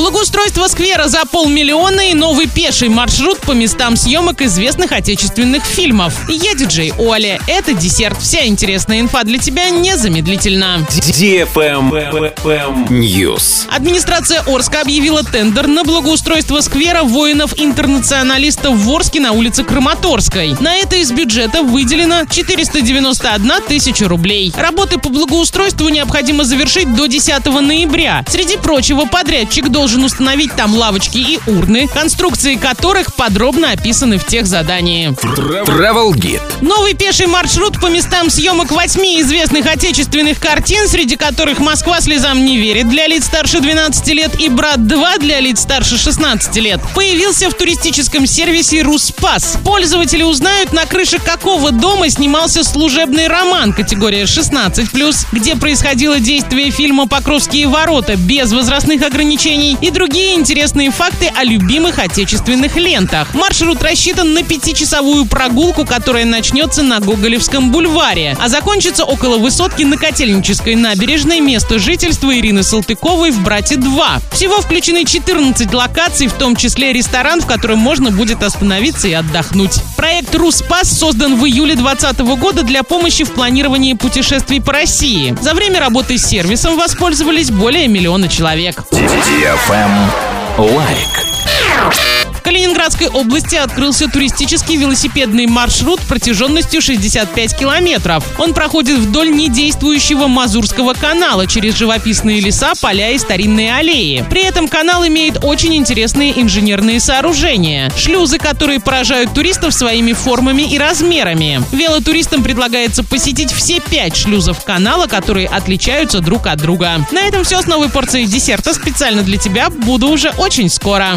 Благоустройство сквера за полмиллиона и новый пеший маршрут по местам съемок известных отечественных фильмов. Я диджей Оля. Это десерт. Вся интересная инфа для тебя незамедлительно. News. Администрация Орска объявила тендер на благоустройство сквера воинов-интернационалистов в Орске на улице Краматорской. На это из бюджета выделено 491 тысяча рублей. Работы по благоустройству необходимо завершить до 10 ноября. Среди прочего, подрядчик должен установить там лавочки и урны, конструкции которых подробно описаны в тех задании. Travel Guide. Новый пеший маршрут по местам съемок восьми известных отечественных картин, среди которых «Москва слезам не верит» для лиц старше 12 лет и «Брат 2» для лиц старше 16 лет, появился в туристическом сервисе «Руспас». Пользователи узнают, на крыше какого дома снимался служебный роман категория 16+, где происходило действие фильма «Покровские ворота» без возрастных ограничений и другие интересные факты о любимых отечественных лентах. Маршрут рассчитан на пятичасовую прогулку, которая начнется на Гоголевском бульваре, а закончится около высотки на Котельнической набережной, место жительства Ирины Салтыковой в «Брате-2». Всего включены 14 локаций, в том числе ресторан, в котором можно будет остановиться и отдохнуть. Проект «Руспас» создан в июле 2020 года для помощи в планировании путешествий по России. За время работы с сервисом воспользовались более миллиона человек. Лайк. Калининградской области открылся туристический велосипедный маршрут протяженностью 65 километров. Он проходит вдоль недействующего Мазурского канала через живописные леса, поля и старинные аллеи. При этом канал имеет очень интересные инженерные сооружения. Шлюзы, которые поражают туристов своими формами и размерами. Велотуристам предлагается посетить все пять шлюзов канала, которые отличаются друг от друга. На этом все с новой порцией десерта специально для тебя. Буду уже очень скоро.